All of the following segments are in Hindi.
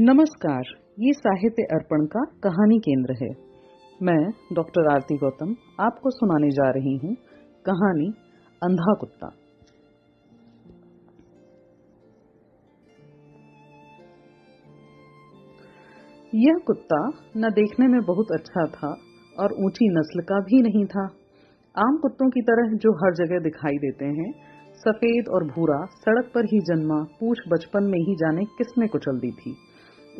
नमस्कार, ये साहित्य अर्पण का कहानी केंद्र है। मैं डॉक्टर आरती गौतम आपको सुनाने जा रही हूँ कहानी अंधा कुत्ता। यह कुत्ता न देखने में बहुत अच्छा था और ऊँची नस्ल का भी नहीं था। आम कुत्तों की तरह जो हर जगह दिखाई देते हैं, सफ़ेद और भूरा, सड़क पर ही जन्मा, पूछ बचपन में ही जाने किसने कुचल दी थी।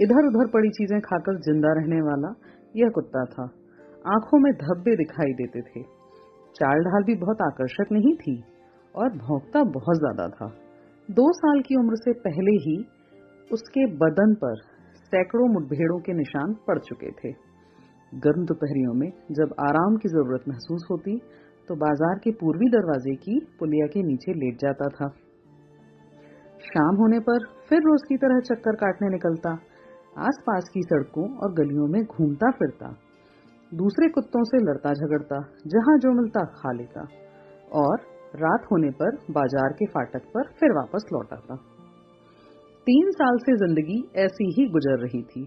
इधर उधर पड़ी चीज़ें खाकर ज़िंदा रहने वाला यह कुत्ता था। आँखों में धब्बे दिखाई देते थे। चाल ढाल भी बहुत आकर्षक नहीं थी और भौंकता बहुत ज़्यादा था। दो साल की उम्र से पहले ही उसके बदन पर सैकड़ों मुठभेड़ों के निशान पड़ चुके थे। गर्म दोपहरियों में जब आराम की ज़रूरत महसूस होती तो बाज़ार के पूर्वी दरवाजे की पुलिया के नीचे लेट जाता था। शाम होने पर फिर रोज की तरह चक्कर काटने निकलता। आसपास की सड़कों और गलियों में घूमता फिरता। दूसरे कुत्तों से लड़ता झगड़ता, जहाँ जो मिलता खा लेता और रात होने पर बाज़ार के फाटक पर फिर वापस लौट आता। तीन साल से ज़िंदगी ऐसी ही गुजर रही थी।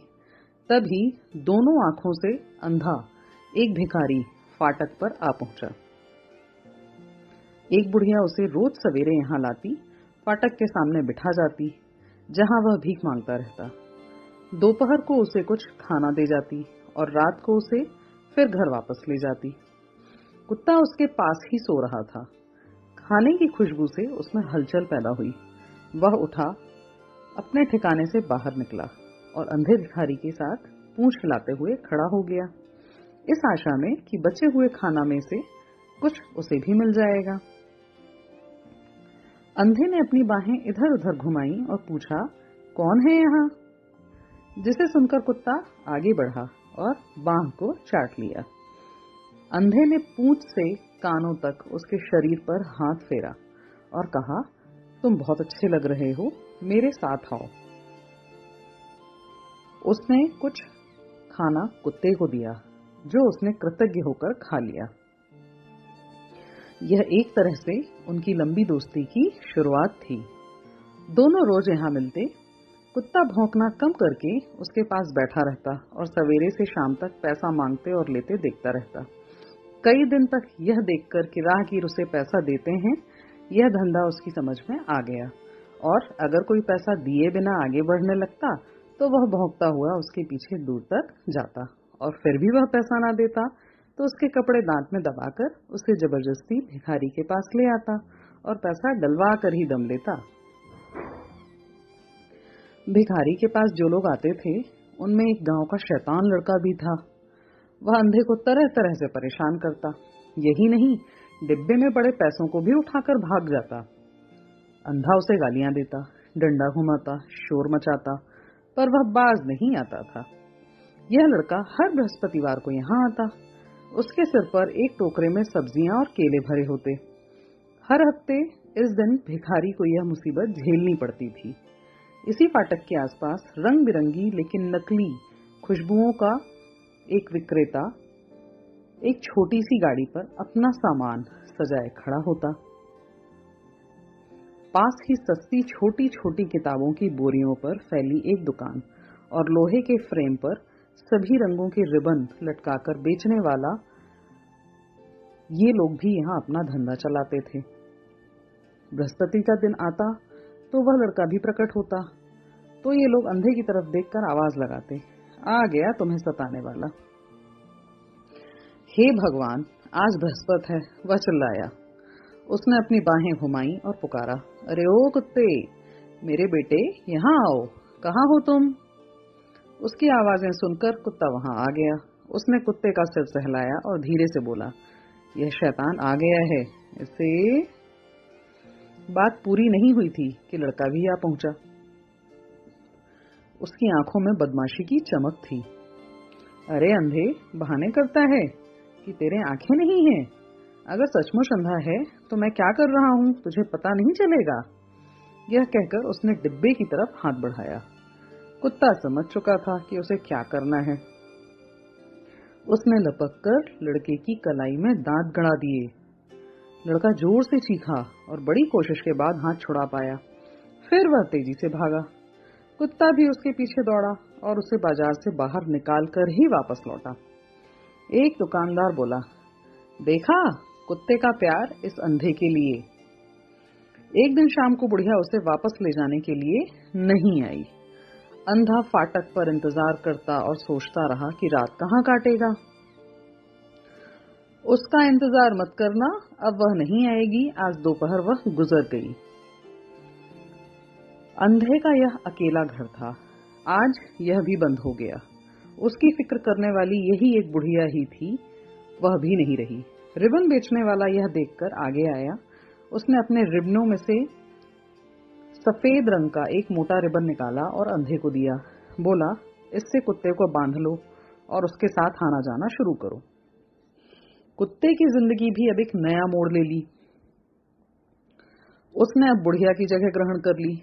तभी दोनों आँखों से अंधा, एक भिखारी फाटक पर आ पहुँचा। एक बुढ़िया उसे रोज सवेरे यहाँ लाती, फाटक के सामने बिठा जाती, जहाँ वह भीख माँगता रहता। दोपहर को उसे कुछ खाना दे जाती और रात को उसे फिर घर वापस ले जाती। कुत्ता उसके पास ही सो रहा था। खाने की खुशबू से उसमें हलचल पैदा हुई। वह उठा, अपने ठिकाने से बाहर निकला और अंधे भिखारी के साथ पूछ हिलाते हुए खड़ा हो गया। इस आशा में कि बचे हुए खाना में से कुछ उसे भी मिल जाएगा। अंधे ने अपनी बाहें इधर उधर घुमाई और पूछा, कौन है यहाँ? जिसे सुनकर कुत्ता आगे बढ़ा और बाह को चाट लिया। अंधे ने पूछ से कानों तक उसके शरीर पर हाथ फेरा और कहा, तुम बहुत अच्छे लग रहे हो, मेरे साथ आओ। उसने कुछ खाना कुत्ते को दिया, जो उसने कृतज्ञ होकर खा लिया। यह एक तरह से उनकी लंबी दोस्ती की शुरुआत थी। दोनों रोज यहाँ मिलते कुत्ता भौंकना कम करके उसके पास बैठा रहता और सवेरे से शाम तक पैसा मांगते और लेते देखता रहता। कई दिन तक यह देखकर कि राहगीर उसे पैसा देते हैं, यह धंधा उसकी समझ में आ गया। और अगर कोई पैसा दिए बिना आगे बढ़ने लगता तो वह भौंकता हुआ उसके पीछे दूर तक जाता। और फिर भी वह पैसा ना देता तो उसके कपड़े दांत में दबाकर उसे ज़बरदस्ती भिखारी के पास ले आता और पैसा डलवा कर ही दम लेता। भिखारी के पास जो लोग आते थे, उनमें एक गाँव का शैतान लड़का भी था। वह अंधे को तरह तरह से परेशान करता। यही नहीं, डिब्बे में बड़े पैसों को भी उठाकर भाग जाता। अंधा उसे गालियाँ देता, डंडा घुमाता, शोर मचाता, पर वह बाज नहीं आता था। यह लड़का हर बृहस्पतिवार को यहाँ आता। उसके सिर पर एक टोकरे में सब्ज़ियाँ और केले भरे होते। हर हफ़्ते इस दिन भिखारी को यह मुसीबत झेलनी पड़ती थी। इसी फाटक के आसपास रंग बिरंगी लेकिन नकली खुशबुओं का एक विक्रेता एक छोटी सी गाड़ी पर अपना सामान सजाए खड़ा होता। पास ही सस्ती छोटी छोटी किताबों की बोरियों पर फैली एक दुकान और लोहे के फ्रेम पर सभी रंगों के रिबन लटकाकर बेचने वाला ये लोग भी यहाँ अपना धंधा चलाते थे। बृहस्पति का दिन आता तो वह लड़का भी प्रकट होता। तो ये लोग अंधे की तरफ़ देखकर आवाज़ लगाते, आ गया तुम्हें सताने वाला। हे भगवान, आज बृहस्पत है, वह चिल्लाया। उसने अपनी बाहें घुमाई और पुकारा, अरे ओ कुत्ते, मेरे बेटे, यहाँ आओ, कहाँ हो तुम? उसकी आवाज़ें सुनकर कुत्ता वहाँ आ गया। उसने कुत्ते का सिर सहलाया और धीरे से बोला, यह शैतान आ गया है, इसे बात पूरी नहीं हुई थी कि लड़का भी आ पहुँचा। उसकी आँखों में बदमाशी की चमक थी। अरे अंधे, बहाने करता है कि तेरे आँखें नहीं हैं। अगर सचमुच अंधा है तो मैं क्या कर रहा हूँ? तुझे पता नहीं चलेगा। यह कहकर उसने डिब्बे की तरफ़ हाथ बढ़ाया। कुत्ता समझ चुका था कि उसे क्या करना है। उसने लपक कर लड़के की कलाई में दांत गड़ा दिए। लड़का ज़ोर से चीखा और बड़ी कोशिश के बाद हाथ छुड़ा पाया। फिर वह तेज़ी से भागा। कुत्ता भी उसके पीछे दौड़ा और उसे बाज़ार से बाहर निकाल कर ही वापस लौटा। एक दुकानदार बोला, देखा, कुत्ते का प्यार इस अंधे के लिए। एक दिन शाम को बुढ़िया उसे वापस ले जाने के लिए नहीं आई। अंधा फाटक पर इंतज़ार करता और सोचता रहा कि रात कहाँ काटेगा। उसका इंतज़ार मत करना, अब वह नहीं आएगी। आज दोपहर वह गुजर गई। अंधे का यह अकेला घर था। आज यह भी बंद हो गया। उसकी फ़िक्र करने वाली यही एक बुढ़िया ही थी। वह भी नहीं रही। रिबन बेचने वाला यह देखकर आगे आया। उसने अपने रिबनों में से सफ़ेद रंग का एक मोटा रिबन निकाला और अंधे को दिया। बोला, इससे कुत्ते को बाँध लो और उसके साथ आना जाना शुरू करो। कुत्ते की ज़िंदगी भी अब एक नया मोड़ ले ली। उसने अब बुढ़िया की जगह ग्रहण कर ली।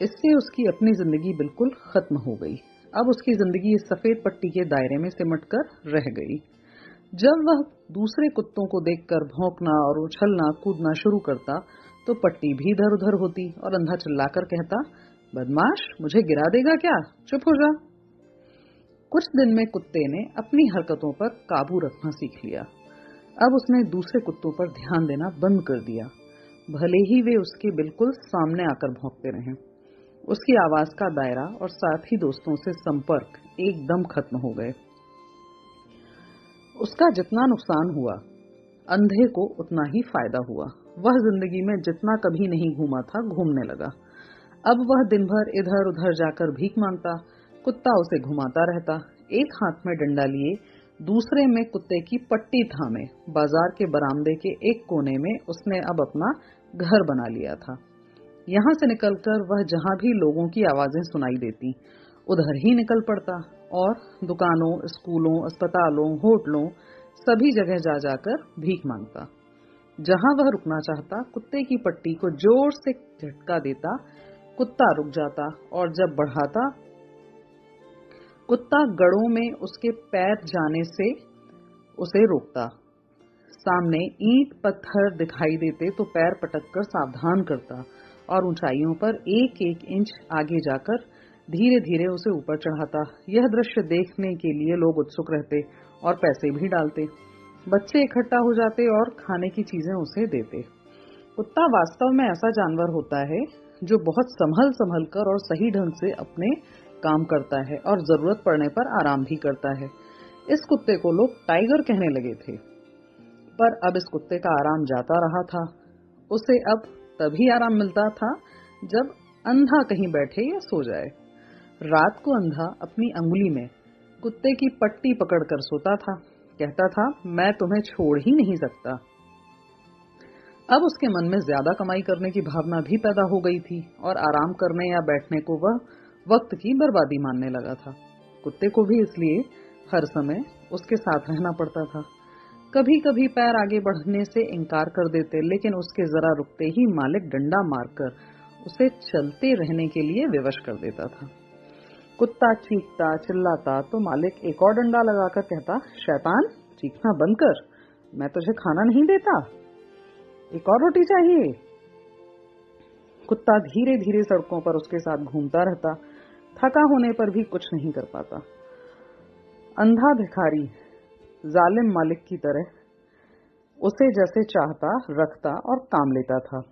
इससे उसकी अपनी ज़िंदगी बिल्कुल खत्म हो गई। अब उसकी ज़िंदगी इस सफ़ेद पट्टी के दायरे में सिमट कर रह गई। जब वह दूसरे कुत्तों को देखकर भौंकना और उछलना, कूदना शुरू करता तो पट्टी भी इधर उधर होती और अंधा चिल्लाकर कहता, बदमाश, मुझे गिरा देगा क्या? चुप हो जा। कुछ दिन में कुत्ते ने अपनी हरकतों पर काबू रखना सीख लिया। अब उसने दूसरे कुत्तों पर ध्यान देना बंद कर दिया। भले ही वे उसके बिल्कुल सामने आकर भौंकते रहे। उसकी आवाज़ का दायरा और साथ ही दोस्तों से संपर्क एकदम खत्म हो गए। उसका जितना नुकसान हुआ, अंधे को उतना ही फ़ायदा हुआ। वह ज़िंदगी में जितना कभी नहीं घूमा था, घूमने लगा। अब वह दिन भर इधर उधर जाकर भीख माँगता, कुत्ता उसे घुमाता रहता, एक हाथ में डंडा लिए दूसरे में कुत्ते की पट्टी थामे। बाज़ार के बरामदे के एक कोने में उसने अब अपना घर बना लिया था। यहाँ से निकलकर वह जहाँ भी लोगों की आवाज़ें सुनाई देती, उधर ही निकल पड़ता और दुकानों, स्कूलों, अस्पतालों, होटलों, सभी जगह जा जाकर भीख माँगता। जहाँ वह रुकना चाहता, कुत्ते की पट्टी को ज़ोर से झटका देता, कुत्ता रुक जाता और जब बढ़ाता कुत्ता गड़ों में उसके पैर जाने से उसे रोकता। सामने ईंट पत्थर दिखाई देते तो पैर पटककर सावधान करता और ऊंचाइयों पर एक एक इंच आगे जाकर धीरे धीरे उसे ऊपर चढ़ाता। यह दृश्य देखने के लिए लोग उत्सुक रहते और पैसे भी डालते। बच्चे इकट्ठा हो जाते और खाने की चीज़ें उसे देते। कुत्ता वास्तव में ऐसा जानवर होता है जो बहुत संभल संभल कर और सही ढंग से अपने काम करता है और ज़रूरत पड़ने पर आराम भी करता है। इस कुत्ते को लोग टाइगर कहने लगे थे। पर अब इस कुत्ते का आराम जाता रहा था। उसे अब तभी आराम मिलता था जब अंधा कहीं बैठे या सो जाए। रात को अंधा अपनी अंगुली में कुत्ते की पट्टी पकड़कर सोता था। कहता था, मैं तुम्हें छोड़ ही नहीं सकता। अब उसके मन में ज़्यादा कमाई करने की भावना भी पैदा हो गई थी और आराम करने या बैठने को वह वक्त की बर्बादी मानने लगा था। कुत्ते को भी इसलिए हर समय उसके साथ रहना पड़ता था। कभी कभी पैर आगे बढ़ने से इनकार कर देते, लेकिन उसके जरा रुकते ही मालिक डंडा मारकर उसे चलते रहने के लिए विवश कर देता था। कुत्ता चीखता, चिल्लाता तो मालिक एक और डंडा लगाकर कहता, शैतान, चीखना बंद कर। मैं तुझे खाना नहीं देता। एक और रोटी चाहिए। कुत्ता धीरे धीरे सड़कों पर उसके साथ घूमता रहता। थका होने पर भी कुछ नहीं कर पाता। अंधा भिखारी, जालिम मालिक की तरह, उसे जैसे चाहता, रखता और काम लेता था।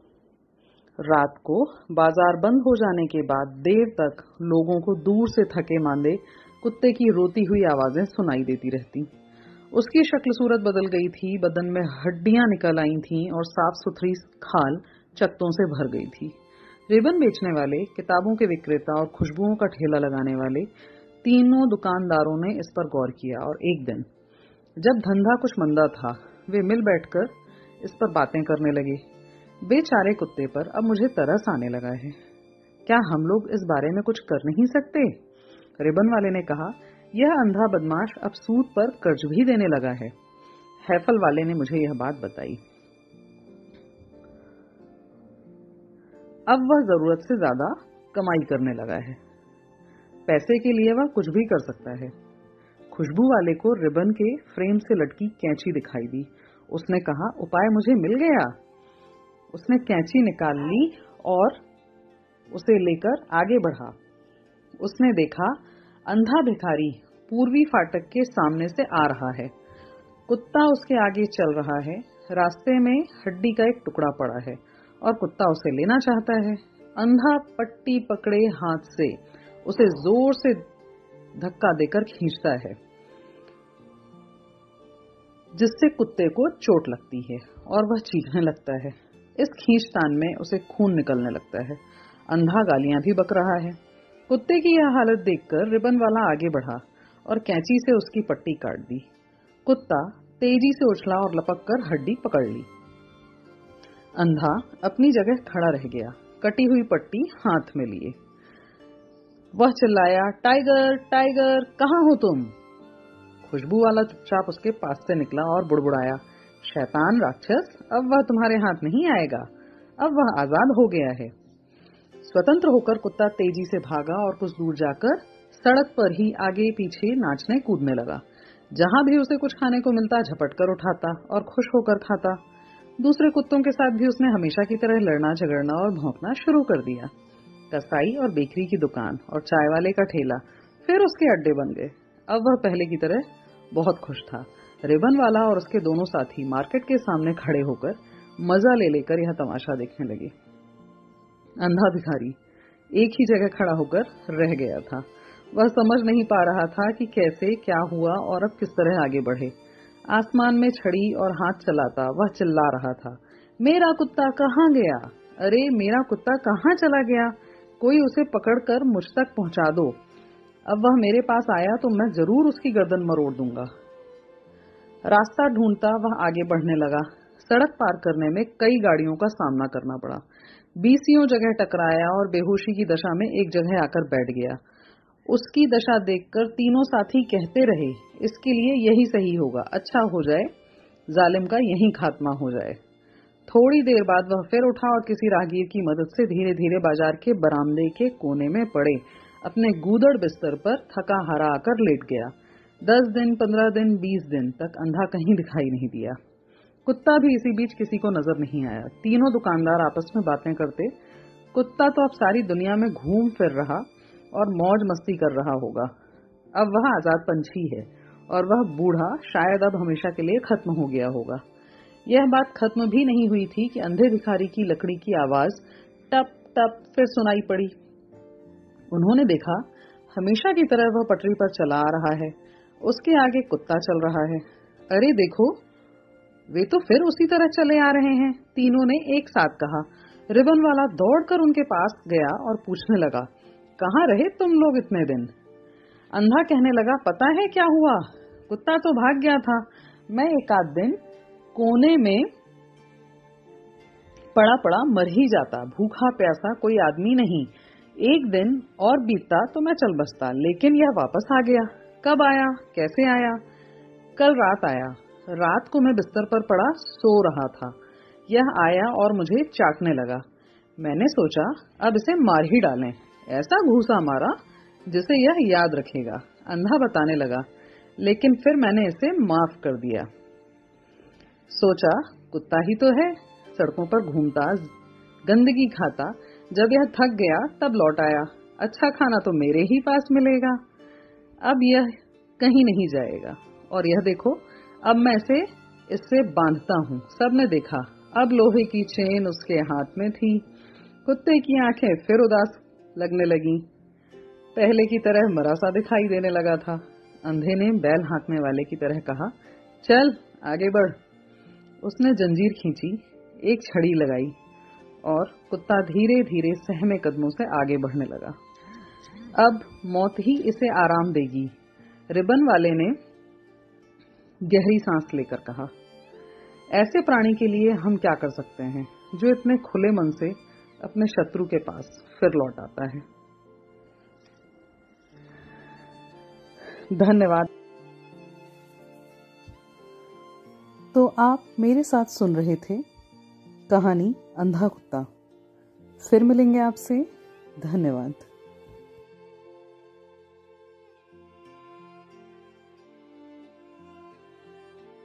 रात को बाज़ार बंद हो जाने के बाद देर तक लोगों को दूर से थके मांदे कुत्ते की रोती हुई आवाज़ें सुनाई देती रहती। उसकी शक्ल सूरत बदल गई थी, बदन में हड्डियाँ निकल आई थीं और साफ़ सुथरी खाल चत्तों से भर गई थी। रिबन बेचने वाले, किताबों के विक्रेता और खुशबुओं का ठेला लगाने वाले तीनों दुकानदारों ने इस पर गौर किया और एक दिन, जब धंधा कुछ मंदा था, वे मिल बैठकर इस पर बातें करने लगे। बेचारे कुत्ते पर अब मुझे तरस आने लगा है। क्या हम लोग इस बारे में कुछ कर नहीं सकते? रिबन वाले ने कहा, यह अंधा बदमाश अब सूद पर कर्ज भी देने लगा है। हैफल वाले ने मुझे यह बात बताई। अब वह ज़रूरत से ज़्यादा कमाई करने लगा है। पैसे के लिए वह कुछ भी कर सकता है। खुशबू वाले को रिबन के फ्रेम से लटकी कैंची दिखाई दी। उसने कहा, उपाय मुझे मिल गया? उसने कैंची निकाल ली और उसे लेकर आगे बढ़ा। उसने देखा, अंधा भिखारी पूर्वी फाटक के सामने से आ रहा है। कुत्ता उसके आगे चल रहा है। रास्ते में हड्डी का एक टुकड़ा पड़ा है। और कुत्ता उसे लेना चाहता है। अंधा पट्टी पकड़े हाथ से उसे ज़ोर से धक्का देकर खींचता है, जिससे कुत्ते को चोट लगती है और वह चीखने लगता है। इस खींचतान में उसे खून निकलने लगता है। अंधा गालियाँ भी बक रहा है। कुत्ते की यह हालत देखकर रिबन वाला आगे बढ़ा और कैंची से उसकी पट्टी काट दी। कुत्ता तेज़ी से उछला और लपक कर हड्डी पकड़ ली। अंधा अपनी जगह खड़ा रह गया, कटी हुई पट्टी हाथ में लिए। वह चिल्लाया, टाइगर टाइगर, कहाँ हो तुम? खुशबू वाला चुपचाप उसके पास से निकला और बुड़बुड़ाया, शैतान राक्षस, अब वह तुम्हारे हाथ नहीं आएगा, अब वह आज़ाद हो गया है। स्वतंत्र होकर कुत्ता तेज़ी से भागा और कुछ दूर जाकर सड़क पर ही आगे पीछे नाचने कूदने लगा। जहाँ भी उसे कुछ खाने को मिलता झपट कर उठाता और खुश होकर खाता। दूसरे कुत्तों के साथ भी उसने हमेशा की तरह लड़ना, झगड़ना और भौंकना शुरू कर दिया। कसाई और बेकरी की दुकान और चाय वाले का ठेला फिर उसके अड्डे बन गए। अब वह पहले की तरह बहुत खुश था। रिबन वाला और उसके दोनों साथी मार्केट के सामने खड़े होकर मज़ा ले लेकर यह तमाशा देखने लगे। अंधा भिखारी एक ही जगह खड़ा होकर रह गया था। वह समझ नहीं पा रहा था कि कैसे, क्या हुआ और अब किस तरह आगे बढ़े। आसमान में छड़ी और हाथ चलाता, वह चिल्ला रहा था, मेरा कुत्ता कहाँ गया? अरे, मेरा कुत्ता कहाँ चला गया? कोई उसे पकड़कर मुझ तक पहुँचा दो। अब वह मेरे पास आया तो मैं ज़रूर उसकी गर्दन मरोड़ दूँगा। रास्ता ढूंढता वह आगे बढ़ने लगा। सड़क पार करने में कई गाड़ियों का सामना करना पड़ा। बीसियों जगह टकराया और बेहोशी की दशा में एक जगह आकर बैठ गया। उसकी दशा देखकर तीनों साथी कहते रहे, इसके लिए यही सही होगा अच्छा हो जाए, जालिम का यही खात्मा हो जाए। थोड़ी देर बाद वह फिर उठा और किसी राहगीर की मदद से धीरे धीरे बाज़ार के बरामदे के कोने में पड़े, अपने गूदड़ बिस्तर पर थका हरा आकर लेट गया। दस दिन, पंद्रह दिन, बीस दिन तक अंधा कहीं दिखाई नहीं दिया। कुत्ता भी इसी बीच किसी को नज़र नहीं आया। तीनों दुकानदार आपस में बातें करते, कुत्ता तो अब सारी दुनिया में घूम फिर रहा और मौज मस्ती कर रहा होगा। अब वह आज़ाद पंछी है और वह बूढ़ा शायद अब हमेशा के लिए खत्म हो गया होगा। यह बात खत्म भी नहीं हुई थी कि अंधे भिखारी की लकड़ी की आवाज़ टप टप, फिर सुनाई पड़ी। उन्होंने देखा, हमेशा की तरह वह पटरी पर चला आ रहा है। उसके आगे कुत्ता चल रहा है। अरे देखो, वे तो फिर उसी तरह चले आ रहे हैं। तीनों ने एक साथ कहा। रिबन वाला दौड़कर उनके पास गया और पूछने लगा कहाँ रहे तुम लोग इतने दिन? अंधा कहने लगा, पता है क्या हुआ? कुत्ता तो भाग गया था। मैं एक आध दिन कोने में पड़ा पड़ा मर ही जाता। भूखा प्यासा कोई आदमी नहीं। एक दिन और बीतता तो मैं चल बसता, लेकिन यह वापस आ गया। कब आया? कैसे आया? कल रात आया। रात को मैं बिस्तर पर पड़ा, सो रहा था। यह आया और मुझे चाटने लगा। मैंने सोचा, अब इसे मार ही डालें। ऐसा घूसा मारा जिसे यह याद रखेगा, अंधा बताने लगा, लेकिन फिर मैंने इसे माफ़ कर दिया। सोचा, कुत्ता ही तो है, सड़कों पर घूमता, गंदगी खाता, जब यह थक गया, तब लौट आया। अच्छा खाना तो मेरे ही पास मिलेगा। अब यह कहीं नहीं जाएगा। और यह देखो, अब मैं इसे, इससे बांधता हूँ। सबने देखा, अब लोहे की चेन उसके हाथ में थी। कुत्ते की आँखें फिर उदास लगने लगी। पहले की तरह मरा सा दिखाई देने लगा था। अंधे ने बैल हाँकने वाले की तरह कहा, चल, आगे बढ़। उसने जंजीर खींची, एक छड़ी लगाई और कुत्ता धीरे धीरे सहमे कदमों से आगे बढ़ने लगा। अब मौत ही इसे आराम देगी। रिबन वाले ने गहरी सांस लेकर कहा, ऐसे प्राणी के लिए हम क्या कर सकते हैं, जो इतने खुले मन से अपने शत्रु के पास फिर लौट आता है। धन्यवाद। तो आप मेरे साथ सुन रहे थे कहानी अंधा कुत्ता। फिर मिलेंगे आपसे। धन्यवाद।